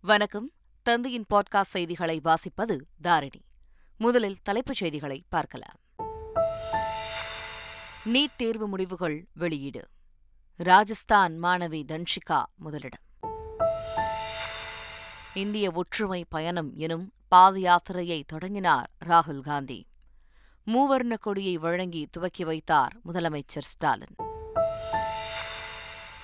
வணக்கம். தந்தையின் பாட்காஸ்ட் செய்திகளை வாசிப்பது தாரிணி. முதலில் தலைப்புச் செய்திகளை பார்க்கலாம். நீட் தேர்வு முடிவுகள் வெளியீடு. ராஜஸ்தான் மாணவி தன்ஷிகா முதலிடம். இந்திய ஒற்றுமை பயணம் எனும் பாத யாத்திரையை தொடங்கினார் ராகுல் காந்தி. மூவர்ண கொடியை வழங்கி துவக்கி வைத்தார் முதலமைச்சர் ஸ்டாலின்.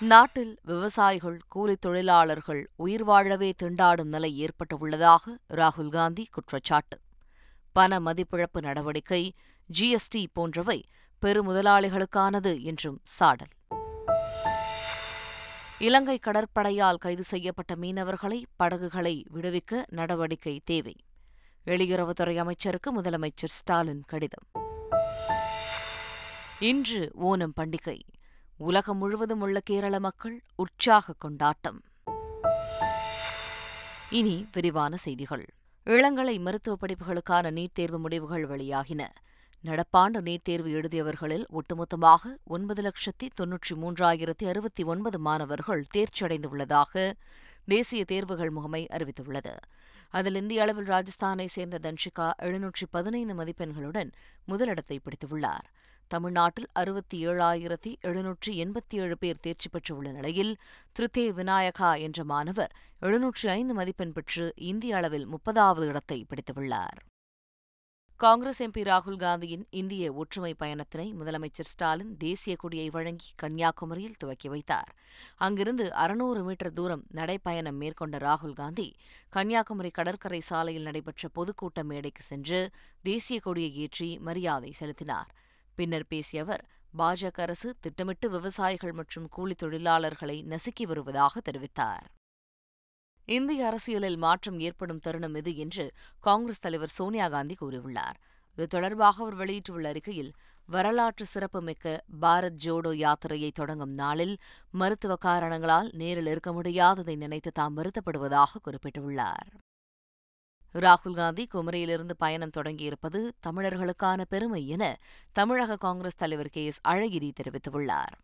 நாட்டில் விவசாயிகள் கூலித் தொழிலாளர்கள் உயிர் வாழவே திண்டாடும் நிலை ஏற்பட்டுள்ளதாக ராகுல் காந்தி குற்றச்சாட்டு. பண மதிப்பிழப்பு நடவடிக்கை ஜிஎஸ்டி போன்றவை பெருமுதலாளிகளுக்கானது என்றும் சாடல். இலங்கை கடற்படையால் கைது செய்யப்பட்ட மீனவர்களை படகுகளை விடுவிக்க நடவடிக்கை தேவை. வெளியுறவுத்துறை அமைச்சருக்கு முதலமைச்சர் ஸ்டாலின் கடிதம். இன்று ஓணம் பண்டிகை. உலகம் முழுவதும் உள்ள கேரள மக்கள் உற்சாக கொண்டாட்டம். இனி விரிவான செய்திகள். இளங்கலை மருத்துவ படிப்புகளுக்கான நீட் தேர்வு முடிவுகள் வெளியாகின. நடப்பாண்டு நீட் தேர்வு எழுதியவர்களில் ஒட்டுமொத்தமாக ஒன்பது லட்சத்தி தொன்னூற்றி மூன்றாயிரத்தி அறுபத்தி ஒன்பது மாணவர்கள் தேர்ச்சியடைந்துள்ளதாக தேசிய தேர்வுகள் முகமை அறிவித்துள்ளது. அதில் இந்திய அளவில் ராஜஸ்தானை சேர்ந்த தன்ஷிகா எழுநூற்றி பதினைந்து மதிப்பெண்களுடன் முதலிடத்தை பிடித்துள்ளார். தமிழ்நாட்டில் அறுபத்தி ஏழாயிரத்தி எழுநூற்றி எண்பத்தி ஏழு பேர் தேர்ச்சி பெற்றுள்ள நிலையில் திருத்தே விநாயகா என்ற மாணவர் எழுநூற்றி ஐந்து மதிப்பெண் பெற்று இந்திய அளவில் முப்பதாவது இடத்தை பிடித்துள்ளார். காங்கிரஸ் எம்பி ராகுல் காந்தியின் இந்திய ஒற்றுமை பயணத்தினை முதலமைச்சர் ஸ்டாலின் தேசிய கொடியை வழங்கி கன்னியாகுமரியில் துவக்கி வைத்தார். அங்கிருந்து அறுநூறு மீட்டர் தூரம் நடைப்பயணம் மேற்கொண்ட ராகுல் காந்தி கன்னியாகுமரி கடற்கரை சாலையில் நடைபெற்ற பொதுக்கூட்ட மேடைக்கு சென்று தேசிய கொடியை ஏற்றி மரியாதை செலுத்தினார். பின்னர் பேசிய அவர் பாஜக அரசு திட்டமிட்டு விவசாயிகள் மற்றும் கூலித் தொழிலாளர்களை நசுக்கி வருவதாக தெரிவித்தார். இந்திய அரசியலில் மாற்றம் ஏற்படும் தருணம் இது என்று காங்கிரஸ் தலைவர் சோனியா காந்தி கூறியுள்ளார். இது தொடர்பாக அவர் வெளியிட்டுள்ள அறிக்கையில் வரலாற்று சிறப்புமிக்க பாரத் ஜோடோ யாத்திரையை தொடங்கும் நாளில் மருத்துவ காரணங்களால் நேரில் இருக்க முடியாததை நினைத்து தாம் வருத்தப்படுவதாக குறிப்பிட்டுள்ளார். ராகுல் காந்தி குமரியிலிருந்து பயணம் தொடங்கியிருப்பது தமிழர்களுக்கான பெருமை என தமிழக காங்கிரஸ் தலைவர் கே எஸ் அழகிரி தெரிவித்துள்ளார்.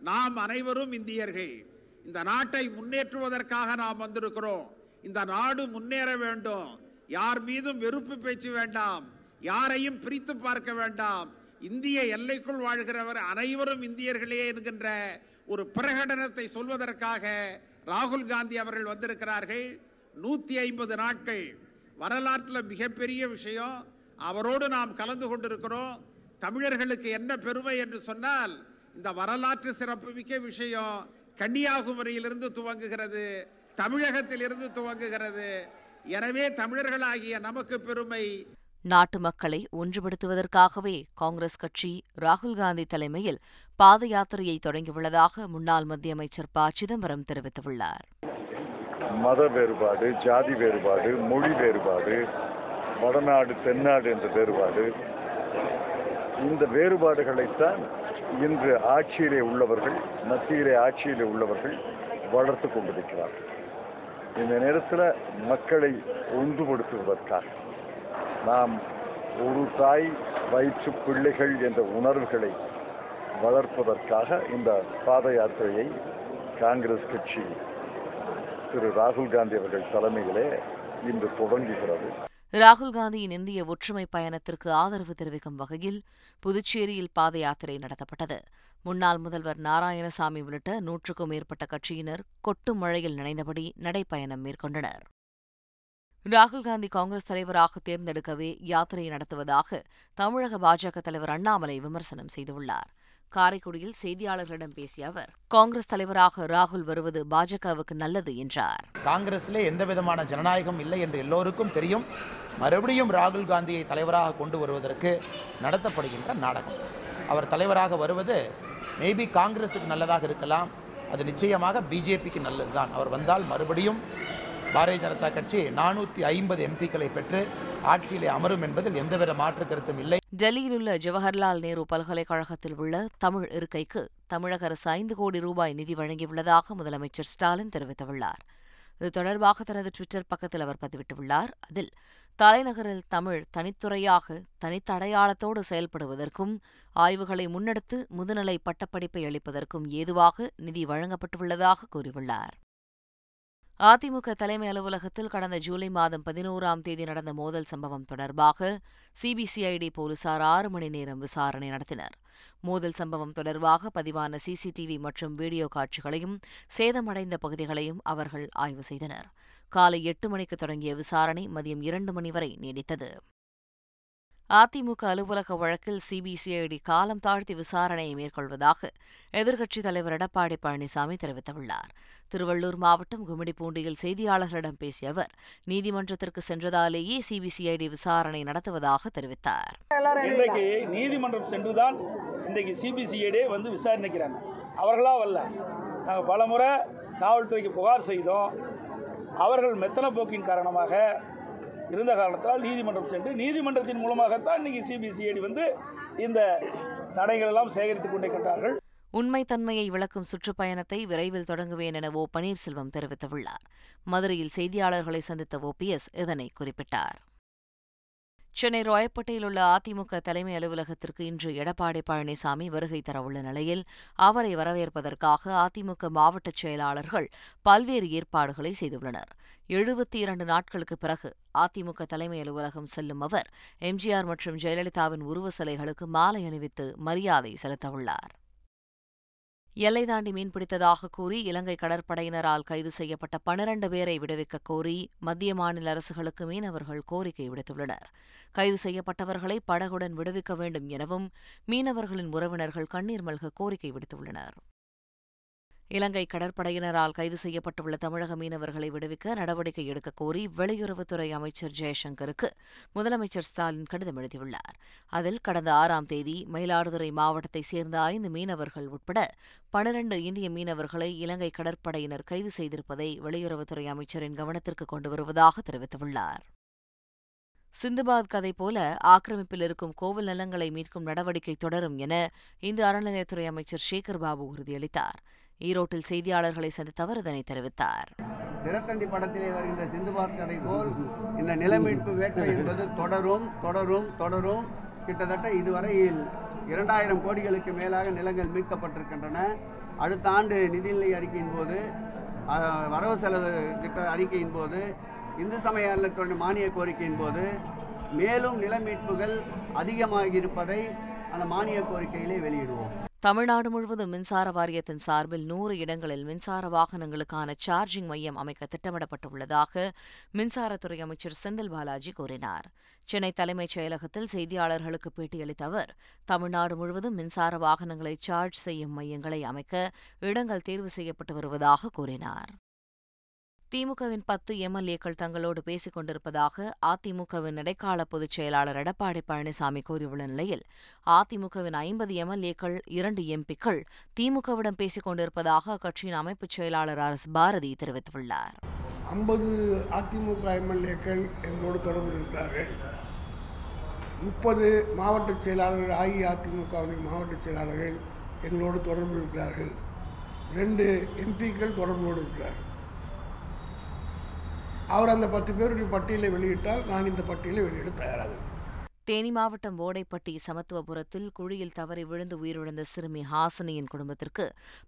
நாம் அனைவரும் இந்தியர்கள். இந்த நாட்டை முன்னேற்றுவதற்காக நாம் வந்திருக்கிறோம். இந்த நாடு முன்னேற வேண்டும். யார் மீதும் வெறுப்பு பேச்சு வேண்டாம். யாரையும் பிரித்து பார்க்க வேண்டாம். இந்திய எல்லைக்குள் வாழ்கிறவர் அனைவரும் இந்தியர்களே என்கின்ற ஒரு பிரகடனத்தை சொல்வதற்காக ராகுல் காந்தி அவர்கள் வந்திருக்கிறார்கள். நூத்தி ஐம்பது நாட்கள் வரலாற்றில் மிகப்பெரிய விஷயம் அவரோடு நாம் கலந்து கொண்டிருக்கிறோம். தமிழர்களுக்கு என்ன பெருமை என்று சொன்னால் இந்த வரலாற்று சிறப்புமிக்க விஷயம் கன்னியாகுமரியிலிருந்து துவங்குகிறது தமிழகத்திலிருந்து துவங்குகிறது. எனவே தமிழர்களாகிய நமக்கு பெருமை. நாட்டு மக்களை ஒன்றுபடுத்துவதற்காகவே காங்கிரஸ் கட்சி ராகுல் காந்தி தலைமையில் பாத யாத்திரையை தொடங்கியுள்ளதாக முன்னாள் மத்திய அமைச்சர் ப. சிதம்பரம் தெரிவித்துள்ளார். மத வேறுபாடு ஜாதி வேறுபாடு மொழி வேறுபாடு வடநாடு தென்னாடு என்ற வேறுபாடு. இந்த வேறுபாடுகளைத்தான் இன்று ஆட்சியிலே உள்ளவர்கள் மத்தியிலே ஆட்சியிலே உள்ளவர்கள் வளர்த்து கொண்டிருக்கிறார்கள். இந்த நேரத்தில் மக்களை ஒன்றுபடுத்துவதற்காக நாம் ஒரு தாய் வயிற்று பிள்ளைகள் என்ற உணர்வுகளை வளர்ப்பதற்காக இந்த பாத யாத்திரையை காங்கிரஸ் கட்சி திரு ராகுல் காந்தி அவர்கள் தலைமையிலே இன்று தொடங்குகிறது. ராகுல் காந்தியின் இந்திய ஒற்றுமை பயணத்திற்கு ஆதரவு தெரிவிக்கும் வகையில் புதுச்சேரியில் பாத யாத்திரை நடத்தப்பட்டது. முன்னாள் முதல்வர் நாராயணசாமி உள்ளிட்ட நூற்றுக்கும் மேற்பட்ட கட்சியினர் கொட்டு மழையில் நினைந்தபடி நடைப்பயணம் மேற்கொண்டனர். ராகுல் காந்தி காங்கிரஸ் தலைவராக தேர்ந்தெடுக்கவே யாத்திரை நடத்துவதாக தமிழக பாஜக தலைவர் அண்ணாமலை விமர்சனம் செய்துள்ளார். காரைக்குடியில் செய்தியாளர்களிடம் பேசிய அவர் காங்கிரஸ் தலைவராக ராகுல் வருவது பாஜகவுக்கு நல்லது என்றார். காங்கிரஸிலே எந்த விதமான ஜனநாயகம் இல்லை என்று எல்லோருக்கும் தெரியும். மறுபடியும் ராகுல் காந்தியை தலைவராக கொண்டு வருவதற்கு நடத்தப்படுகின்ற நாடகம். அவர் தலைவராக வருவது மேபி காங்கிரஸுக்கு நல்லதாக இருக்கலாம். அது நிச்சயமாக பிஜேபிக்கு நல்லதுதான். அவர் வந்தால் மறுபடியும் பாரதிய ஜனதா கட்சி நானூற்றி ஐம்பது எம்பிக்களை பெற்று ஆட்சியிலே அமரும் என்பதில் எந்தவித மாற்று கருத்தும் இல்லை. டெல்லியில் உள்ள ஜவஹர்லால் நேரு பல்கலைக்கழகத்தில் உள்ள தமிழ் இருக்கைக்கு தமிழக அரசு ஐந்து கோடி ரூபாய் நிதி வழங்கியுள்ளதாக முதலமைச்சர் ஸ்டாலின் தெரிவித்துள்ளார். இது தொடர்பாக தனது டுவிட்டர் பக்கத்தில் அவர் பதிவிட்டுள்ளார். அதில் தலைநகரில் தமிழ் தனித்துறையாக தனித்தடையாளத்தோடு செயல்படுவதற்கும் ஆய்வுகளை முன்னெடுத்து முதுநிலை பட்டப்படிப்பை அளிப்பதற்கும் ஏதுவாக நிதி வழங்கப்பட்டுள்ளதாக கூறியுள்ளார். அதிமுக தலைமை அலுவலகத்தில் கடந்த ஜூலை மாதம் பதினோராம் தேதி நடந்த மோதல் சம்பவம் தொடர்பாக சிபிசிஐடி போலீசார் ஆறு மணி நேரம் விசாரணை நடத்தினர். மோதல் சம்பவம் தொடர்பாக பதிவான சிசிடிவி மற்றும் வீடியோ காட்சிகளையும் சேதமடைந்த பகுதிகளையும் அவர்கள் ஆய்வு செய்தனர். காலை எட்டு மணிக்கு தொடங்கிய விசாரணை மதியம் இரண்டு மணி வரை நீடித்தது. அதிமுக அலுவலக வழக்கில் சிபிசிஐடி காலம் தாழ்த்தி விசாரணையை மேற்கொள்வதாக எதிர்க்கட்சித் தலைவர் எடப்பாடி பழனிசாமி தெரிவித்துள்ளார். திருவள்ளூர் மாவட்டம் கும்மிடிப்பூண்டியில் செய்தியாளர்களிடம் பேசிய அவர் நீதிமன்றத்திற்கு சென்றதாலேயே சிபிசிஐடி விசாரணை நடத்துவதாக தெரிவித்தார். இன்றைக்கு நீதிமன்றம் சென்றுதான் இன்றைக்கு சிபிசிஐடி வந்து விசாரணைக்கிறாங்க. அவர்களா வரல நாங்கள் பலமுறை காவல்துறைக்கு புகார் செய்தோம். அவர்கள் மெத்தன போக்கின் காரணமாக இருந்த காரணத்தால் நீதிமன்றம் சென்று நீதிமன்றத்தின் மூலமாகத்தான் இன்னைக்கு சிபிசிஐடி வந்து இந்த தடைகள் எல்லாம் சேகரித்துக் உண்மை உண்மைத்தன்மையை விளக்கும் சுற்றுப்பயணத்தை விரைவில் தொடங்குவேன் என ஓ பன்னீர்செல்வம் தெரிவித்துள்ளார். மதுரையில் செய்தியாளர்களை சந்தித்த ஓபிஎஸ் இதனை குறிப்பிட்டார். சென்னை ராயப்பேட்டையில் உள்ள அதிமுக தலைமை அலுவலகத்திற்கு இன்று எடப்பாடி பழனிசாமி வருகை தரவுள்ள நிலையில் அவரை வரவேற்பதற்காக அதிமுக மாவட்ட செயலாளர்கள் பல்வேறு ஏற்பாடுகளை செய்துள்ளனர். எழுபத்தி இரண்டு நாட்களுக்கு பிறகு அதிமுக தலைமை அலுவலகம் செல்லும் அவர் எம்ஜிஆர் மற்றும் ஜெயலலிதாவின் உருவ சிலைகளுக்கு மாலை அணிவித்து மரியாதை செலுத்தவுள்ளார். எல்லை தாண்டி மீன்பிடித்ததாக கூறி இலங்கை கடற்படையினரால் கைது செய்யப்பட்ட பனிரண்டு பேரை விடுவிக்கக் கோரி மத்திய மாநில அரசுகளுக்கு மீனவர்கள் கோரிக்கை விடுத்துள்ளனர். கைது செய்யப்பட்டவர்களை படகுடன் விடுவிக்க வேண்டும் எனவும் மீனவர்களின் உறவினர்கள் கண்ணீர் மல்க கோரிக்கை விடுத்துள்ளனர். இலங்கை கடற்படையினரால் கைது செய்யப்பட்டுள்ள தமிழக மீனவர்களை விடுவிக்க நடவடிக்கை எடுக்கக் கோரி வெளியுறவுத்துறை அமைச்சர் ஜெயசங்கருக்கு முதலமைச்சர் ஸ்டாலின் கடிதம் எழுதியுள்ளார். அதில் கடந்த ஆறாம் தேதி மயிலாடுதுறை மாவட்டத்தைச் சேர்ந்த ஐந்து மீனவர்கள் உட்பட பனிரண்டு இந்திய மீனவர்களை இலங்கை கடற்படையினர் கைது செய்திருப்பதை வெளியுறவுத்துறை அமைச்சரின் கவனத்திற்கு கொண்டு வருவதாக தெரிவித்துள்ளார். சிந்துபாத் கதை போல ஆக்கிரமிப்பில் இருக்கும் கோவில் நிலங்களை மீட்கும் நடவடிக்கை தொடரும் என இந்து அறநிலையத்துறை அமைச்சர் சேகர் பாபு உறுதியளித்தார். ஈரோட்டில் செய்தியாளர்களை சந்தித்த அவர் இதனை தெரிவித்தார். தினத்தந்தி படத்திலே வருகின்ற சிந்துபாத் கதை போல் இந்த நிலமீட்பு வேட்டை என்பது தொடரும் தொடரும் தொடரும். கிட்டத்தட்ட இதுவரையில் இரண்டாயிரம் கோடிகளுக்கு மேலாக நிலங்கள் மீட்கப்பட்டிருக்கின்றன. அடுத்த ஆண்டு நிதிநிலை அறிக்கையின் போது வரவு செலவு திட்ட அறிக்கையின் போது இந்து சமய அறநிலையத்துறை மானிய கோரிக்கையின் போது மேலும் நில மீட்புகள் அதிகமாகி இருப்பதை அந்த மானிய கோரிக்கையிலே வெளியிடுவோம். தமிழ்நாடு முழுவதும் மின்சார வாரியத்தின் சார்பில் நூறு இடங்களில் மின்சார வாகனங்களுக்கான சார்ஜிங் மையம் அமைக்க திட்டமிடப்பட்டுள்ளதாக மின்சாரத்துறை அமைச்சர் செந்தில் பாலாஜி கூறினார். சென்னை தலைமைச் செயலகத்தில் செய்தியாளர்களுக்கு பேட்டியளித்த அவர் தமிழ்நாடு முழுவதும் மின்சார வாகனங்களை சார்ஜ் செய்யும் மையங்களை அமைக்க இடங்கள் தேர்வு செய்யப்பட்டு வருவதாக கூறினார். திமுகவின் பத்து எம்எல்ஏக்கள் தங்களோடு பேசிக் கொண்டிருப்பதாக அதிமுகவின் இடைக்கால பொதுச் செயலாளர் எடப்பாடி பழனிசாமி கூறியுள்ள நிலையில் அதிமுகவின் ஐம்பது எம்எல்ஏக்கள் இரண்டு எம்பிக்கள் திமுகவிடம் பேசிக் கொண்டிருப்பதாக அக்கட்சியின் அமைப்புச் செயலாளர் ஆர் எஸ் பாரதி தெரிவித்துள்ளார். ஐம்பது அதிமுக எம்எல்ஏக்கள் எங்களோடு தொடர்பு இருக்கிறார்கள் முப்பது மாவட்ட செயலாளர்கள் அஇஅதிமுகவின் மாவட்ட செயலாளர்கள் எங்களோடு தொடர்பு இருக்கிறார்கள் ரெண்டு எம்பிக்கள் தொடர்போடு இருக்கிறார்கள். அவர் அந்த பத்து பேருடைய பட்டியலை வெளியிட்டால் நான் இந்த பட்டியலை வெளியிட தயாராக தேனி மாவட்டம் ஓடைப்பட்டி சமத்துவபுரத்தில் குழியில் தவறி விழுந்து உயிரிழந்த சிறுமி ஹாசினியின் குடும்பத்திற்கு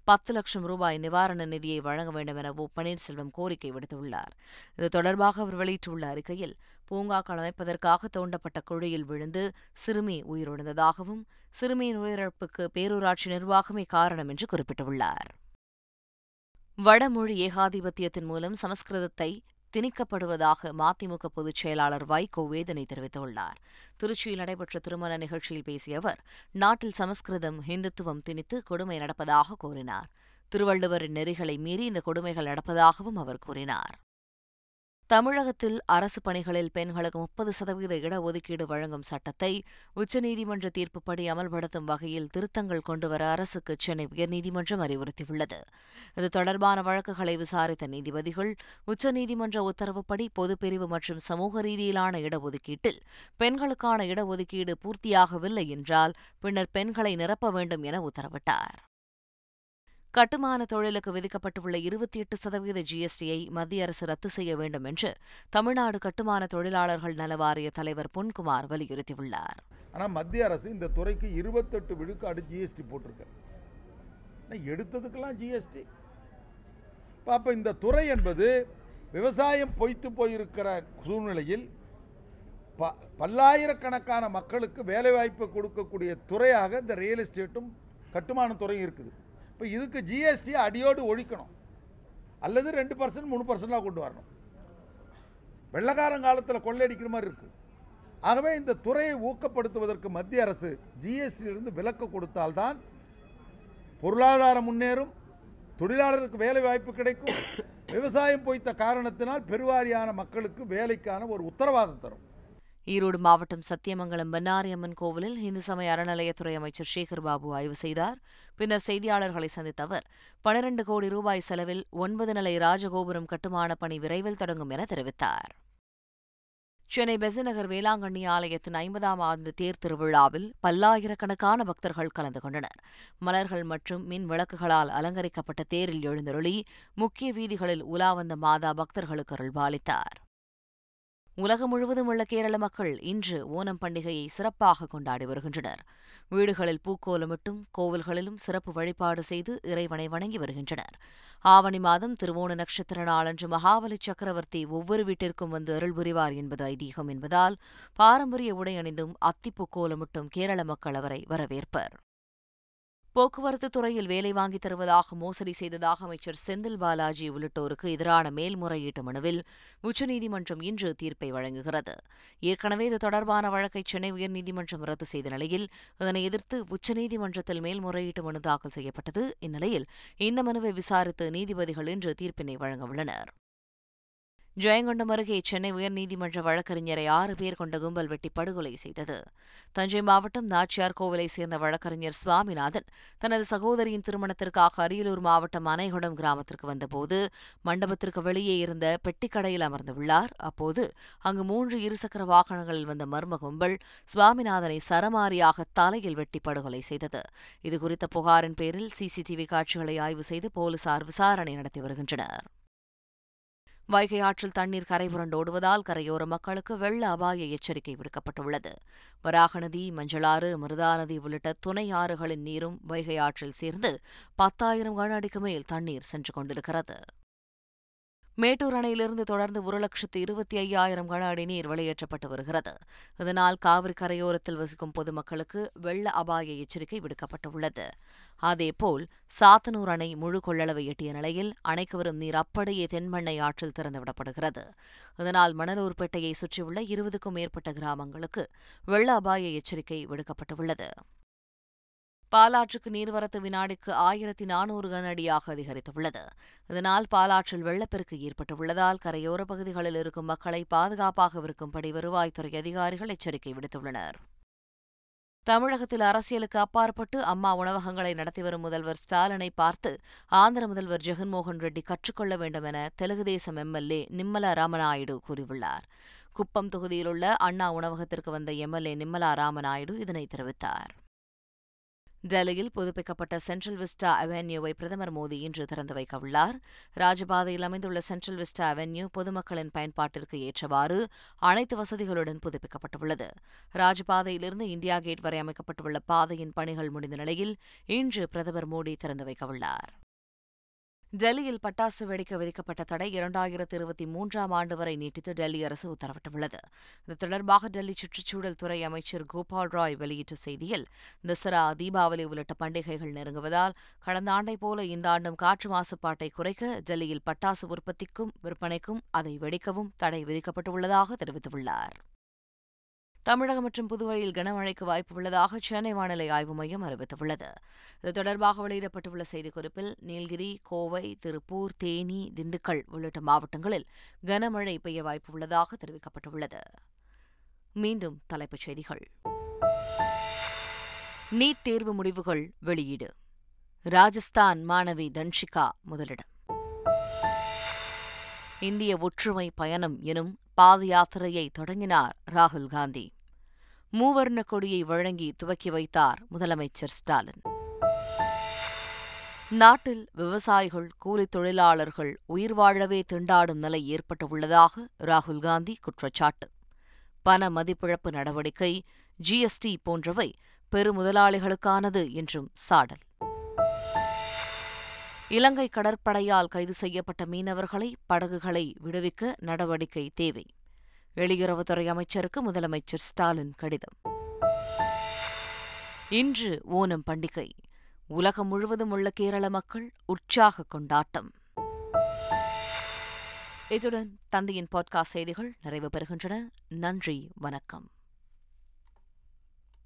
பத்து லட்சம் ரூபாய் நிவாரண நிதியை வழங்க வேண்டும் என ஓ பன்னீர்செல்வம் கோரிக்கை விடுத்துள்ளார். இது தொடர்பாக அவர் வெளியிட்டுள்ள அறிக்கையில் பூங்காக்கள் அமைப்பதற்காக தோண்டப்பட்ட குழியில் விழுந்து சிறுமி உயிரிழந்ததாகவும் சிறுமியின் உயிரிழப்புக்கு பேரூராட்சி நிர்வாகமே காரணம் என்று குறிப்பிட்டுள்ளார். வடமொழி ஏகாதிபத்தியத்தின் மூலம் சமஸ்கிருதத்தை திணிக்கப்படுவதாக மதிமுக பொதுச் செயலாளர் வைகோ வேதனை தெரிவித்துள்ளார். திருச்சியில் நடைபெற்ற திருமண நிகழ்ச்சியில் பேசிய அவர் நாட்டில் சமஸ்கிருதம் இந்துத்துவம் திணித்து கொடுமை நடப்பதாக கூறினார். திருவள்ளுவரின் நெறிகளை மீறி இந்த கொடுமைகள் நடப்பதாகவும் அவர் கூறினார். தமிழகத்தில் அரசு பணிகளில் பெண்களுக்கு முப்பது சதவீத இடஒதுக்கீடு வழங்கும் சட்டத்தை உச்சநீதிமன்ற தீர்ப்புப்படி அமல்படுத்தும் வகையில் திருத்தங்கள் கொண்டுவர அரசுக்கு சென்னை உயர்நீதிமன்றம் அறிவுறுத்தியுள்ளது. இது தொடர்பான வழக்குகளை விசாரித்த நீதிபதிகள் உச்சநீதிமன்ற உத்தரவுப்படி பொதுப்பிரிவு மற்றும் சமூக ரீதியிலான இடஒதுக்கீட்டில் பெண்களுக்கான இடஒதுக்கீடு பூர்த்தியாகவில்லை என்றால் பின்னர் பெண்களை நிரப்ப வேண்டும் என உத்தரவிட்டார். கட்டுமான தொழிலுக்கு விதிக்கப்பட்டுள்ள இருபத்தி எட்டு சதவீத ஜிஎஸ்டியை மத்திய அரசு ரத்து செய்ய வேண்டும் என்று தமிழ்நாடு கட்டுமான தொழிலாளர்கள் நல வாரிய தலைவர் பொன்குமார் வலியுறுத்தியுள்ளார். ஆனால் மத்திய அரசு இந்த துறைக்கு இருபத்தெட்டு விழுக்காடு ஜிஎஸ்டி போட்டிருக்கு. எடுத்ததுக்கெல்லாம் ஜிஎஸ்டி அப்போ இந்த துறை என்பது விவசாயம் பொய்த்து போயிருக்கிற சூழ்நிலையில் ப பல்லாயிரக்கணக்கான மக்களுக்கு வேலைவாய்ப்பு கொடுக்கக்கூடிய துறையாக இந்த ரியல் எஸ்டேட்டும் கட்டுமான துறையும் இருக்குது. இப்போ இதுக்கு ஜிஎஸ்டி அடியோடு ஒழிக்கணும். அல்லது ரெண்டு பர்சன்ட் மூணு பர்சன்டாக கொண்டு வரணும். வெள்ளக்காரன் காலத்தில் கொள்ளையடிக்கிற மாதிரி இருக்குது ஆகவே இந்த துறையை ஊக்கப்படுத்துவதற்கு மத்திய அரசு ஜிஎஸ்டியிலிருந்து விலக்கு கொடுத்தால்தான் பொருளாதாரம் முன்னேறும் தொழிலாளருக்கு வேலை வாய்ப்பு கிடைக்கும். விவசாயம் பொய்த்த காரணத்தினால் பெருவாரியான மக்களுக்கு வேலைக்கான ஒரு உத்தரவாதம் தரும். ஈரோடு மாவட்டம் சத்தியமங்கலம் பன்னாரியம்மன் கோவிலில் இந்து சமய அறநிலையத்துறை அமைச்சர் சேகர் பாபு ஆய்வு செய்தார். பின்னர் செய்தியாளர்களை சந்தித்த அவர் பனிரண்டு கோடி ரூபாய் செலவில் ஒன்பது நிலை ராஜகோபுரம் கட்டுமான பணி விரைவில் தொடங்கும் என தெரிவித்தார். சென்னை பெசநகர் வேளாங்கண்ணி ஆலயத்தின் ஐம்பதாம் ஆண்டு தேர் திருவிழாவில் பல்லாயிரக்கணக்கான பக்தர்கள் கலந்து கொண்டனர். மலர்கள் மற்றும் மின் விளக்குகளால் அலங்கரிக்கப்பட்ட தேரில் எழுந்தருளி முக்கிய வீதிகளில் உலா வந்த மாதா பக்தர்களுக்கு அருள்பாலித்தார். உலகம் முழுவதும் உள்ள கேரள மக்கள் இன்று ஓணம் பண்டிகையை சிறப்பாக கொண்டாடி வருகின்றனர். வீடுகளில் பூக்கோலமிட்டும் கோவில்களிலும் சிறப்பு வழிபாடு செய்து இறைவனை வணங்கி வருகின்றனர். ஆவணி மாதம் திருவோண நட்சத்திர நாளன்று மகாபலி சக்கரவர்த்தி ஒவ்வொரு வீட்டிற்கும் வந்து அருள் புரிவார் என்பது ஐதீகம் என்பதால் பாரம்பரிய உடை அணிந்தும் அத்திப்பூ கோலமிட்டும் கேரள மக்கள் அவரை வரவேற்பர். போக்குவரத்து துறையில் வேலை வாங்கித் தருவதாக மோசடி செய்ததாக அமைச்சர் செந்தில் பாலாஜி உள்ளிட்டோருக்கு எதிரான மேல்முறையீட்டு மனுவில் உச்சநீதிமன்றம் இன்று தீர்ப்பை வழங்குகிறது. ஏற்கனவே இது தொடர்பான வழக்கை சென்னை உயர்நீதிமன்றம் ரத்து செய்த நிலையில் இதனை எதிர்த்து உச்சநீதிமன்றத்தில் மேல்முறையீட்டு மனு தாக்கல் செய்யப்பட்டது. இந்நிலையில் இந்த மனுவை விசாரித்து நீதிபதிகள் இன்று தீர்ப்பினை வழங்கவுள்ளனர் ஜெயங்கொண்டம் அருகே சென்னை உயர்நீதிமன்ற வழக்கறிஞரை ஆறு பேர் கொண்ட கும்பல் வெட்டி படுகொலை செய்தது. தஞ்சை மாவட்டம் நாச்சியார் கோவிலை சேர்ந்த வழக்கறிஞர் சுவாமிநாதன் தனது சகோதரியின் திருமணத்திற்காக அரியலூர் மாவட்டம் அனைகுடம் கிராமத்திற்கு வந்தபோது மண்டபத்திற்கு வெளியே இருந்த பெட்டிக்கடையில் அமர்ந்துள்ளார் அப்போது அங்கு மூன்று இருசக்கர வாகனங்களில் வந்த மர்ம கும்பல் சுவாமிநாதனை சரமாரியாக தலையில் வெட்டி படுகொலை செய்தது. இதுகுறித்த புகாரின் பேரில் சிசிடிவி காட்சிகளை ஆய்வு செய்து போலீசார் விசாரணை நடத்தி வருகின்றனர். வைகை ஆற்றில் தண்ணீர் கரைபுரண்டோடுவதால் கரையோர மக்களுக்கு வெள்ள அபாய எச்சரிக்கை விடுக்கப்பட்டுள்ளது. வராக நதி மஞ்சளாறு மிருதா நதி உள்ளிட்ட துணை ஆறுகளின் நீரும் வைகை ஆற்றில் சேர்ந்து பத்தாயிரம் கன அடிக்கு மேல் தண்ணீர் சென்று கொண்டிருக்கிறது. மேட்டூர் அணையிலிருந்து தொடர்ந்து ஒரு லட்சத்து இருபத்தி ஐயாயிரம் கன அடி நீர் வெளியேற்றப்பட்டு வருகிறது. இதனால் காவிரி கரையோரத்தில் வசிக்கும் பொதுமக்களுக்கு வெள்ள அபாய எச்சரிக்கை விடுக்கப்பட்டுள்ளது. அதேபோல் சாத்தனூர் அணை முழு கொள்ளளவை எட்டிய நிலையில் அணைக்கு வரும் நீர் அப்படியே தென்மண்ணை ஆற்றில் திறந்துவிடப்படுகிறது. இதனால் மணலூர்பேட்டையை சுற்றியுள்ள இருபதுக்கும் மேற்பட்ட கிராமங்களுக்கு வெள்ள அபாய எச்சரிக்கை விடுக்கப்பட்டுள்ளது. பாலாற்றுக்கு நீர்வரத்து வினாடிக்கு ஆயிரத்தி நானூறு கன அடியாக அதிகரித்துள்ளது. இதனால் பாலாற்றில் வெள்ளப்பெருக்கு ஏற்பட்டுள்ளதால் கரையோர பகுதிகளில் இருக்கும் மக்களை பாதுகாப்பாக இருக்கும்படி வருவாய்த்துறை அதிகாரிகள் எச்சரிக்கை விடுத்துள்ளனர். தமிழகத்தில் அரசியலுக்கு அப்பாற்பட்டு அம்மா உணவகங்களை நடத்தி வரும் முதல்வர் ஸ்டாலினை பார்த்து ஆந்திர முதல்வர் ஜெகன்மோகன் ரெட்டி கற்றுக்கொள்ள வேண்டும் என தெலுங்கு தேசம் எம்எல்ஏ நிம்மலா ராமநாயுடு கூறியுள்ளார். குப்பம் தொகுதியிலுள்ள அண்ணா உணவகத்திற்கு வந்த எம்எல்ஏ நிம்மலா ராமநாயுடு இதனை தெரிவித்தார். டெல்லியில் புதுப்பிக்கப்பட்ட சென்ட்ரல் விஸ்டா அவென்யூவை பிரதமர் மோடி இன்று திறந்து வைக்கவுள்ளார். ராஜபாதையில் அமைந்துள்ள சென்ட்ரல் விஸ்டா அவென்யூ பொதுமக்களின் பயன்பாட்டிற்கு ஏற்றவாறு அனைத்து வசதிகளுடன் புதுப்பிக்கப்பட்டுள்ளது. ராஜபாதையிலிருந்து இந்தியா கேட் வரை அமைக்கப்பட்டுள்ள பாதையின் பணிகள் முடிந்த நிலையில் இன்று பிரதமர் மோடி திறந்து வைக்கவுள்ளார். டெல்லியில் பட்டாசு வெடிக்க விதிக்கப்பட்ட தடை இரண்டாயிரத்து இருபத்தி மூன்றாம் ஆண்டு வரை நீட்டித்து டெல்லி அரசு உத்தரவிட்டுள்ளது. இது தொடர்பாக டெல்லி சுற்றுச்சூழல் துறை அமைச்சர் கோபால் ராய் வெளியிட்ட செய்தியில் தசரா தீபாவளி உள்ளிட்ட பண்டிகைகள் நெருங்குவதால் கடந்த ஆண்டைப் போல இந்த ஆண்டும் காற்று மாசுபாட்டை குறைக்க டெல்லியில் பட்டாசு உற்பத்திக்கும் விற்பனைக்கும் அதை வெடிக்கவும் தடை விதிக்கப்பட்டுள்ளதாக தெரிவித்துள்ளார். தமிழகம் மற்றும் புதுவையில் கனமழைக்கு வாய்ப்பு உள்ளதாக சென்னை வானிலை ஆய்வு மையம் அறிவித்துள்ளது. இது தொடர்பாக வெளியிடப்பட்டுள்ள செய்திக்குறிப்பில் நீலகிரி கோவை திருப்பூர் தேனி திண்டுக்கல் உள்ளிட்ட மாவட்டங்களில் கனமழை பெய்ய வாய்ப்பு உள்ளதாக தெரிவிக்கப்பட்டுள்ளது. மீண்டும் தலைப்புச் செய்திகள். நீட் தேர்வு முடிவுகள் வெளியீடு. ராஜஸ்தான் மாணவி தன்ஷிகா முதலிடம். இந்திய ஒற்றுமை பயணம் எனும் பாத யாத்திரையை தொடங்கினார் ராகுல் காந்தி. மூவர்ண கொடியை வழங்கி துவக்கி வைத்தார் முதலமைச்சர் ஸ்டாலின். நாட்டில் விவசாயிகள் கூலித் தொழிலாளர்கள் உயிர் வாழவே திண்டாடும் நிலை ஏற்பட்டுள்ளதாக ராகுல் காந்தி குற்றச்சாட்டு. பண மதிப்பிழப்பு நடவடிக்கை ஜிஎஸ்டி போன்றவை பெருமுதலாளிகளுக்கானது என்றும் சாடல். இலங்கை கடற்படையால் கைது செய்யப்பட்ட மீனவர்களை படகுகளை விடுவிக்க நடவடிக்கை தேவை. வெளியுறவுத்துறை அமைச்சருக்கு முதலமைச்சர் ஸ்டாலின் கடிதம். இன்று ஓணம் பண்டிகை. உலகம் முழுவதும் உள்ள கேரள மக்கள் உற்சாக கொண்டாட்டம். இத்துடன் தந்தையின் பாட்காஸ்ட் செய்திகள் நிறைவு பெறுகின்றன. நன்றி வணக்கம்.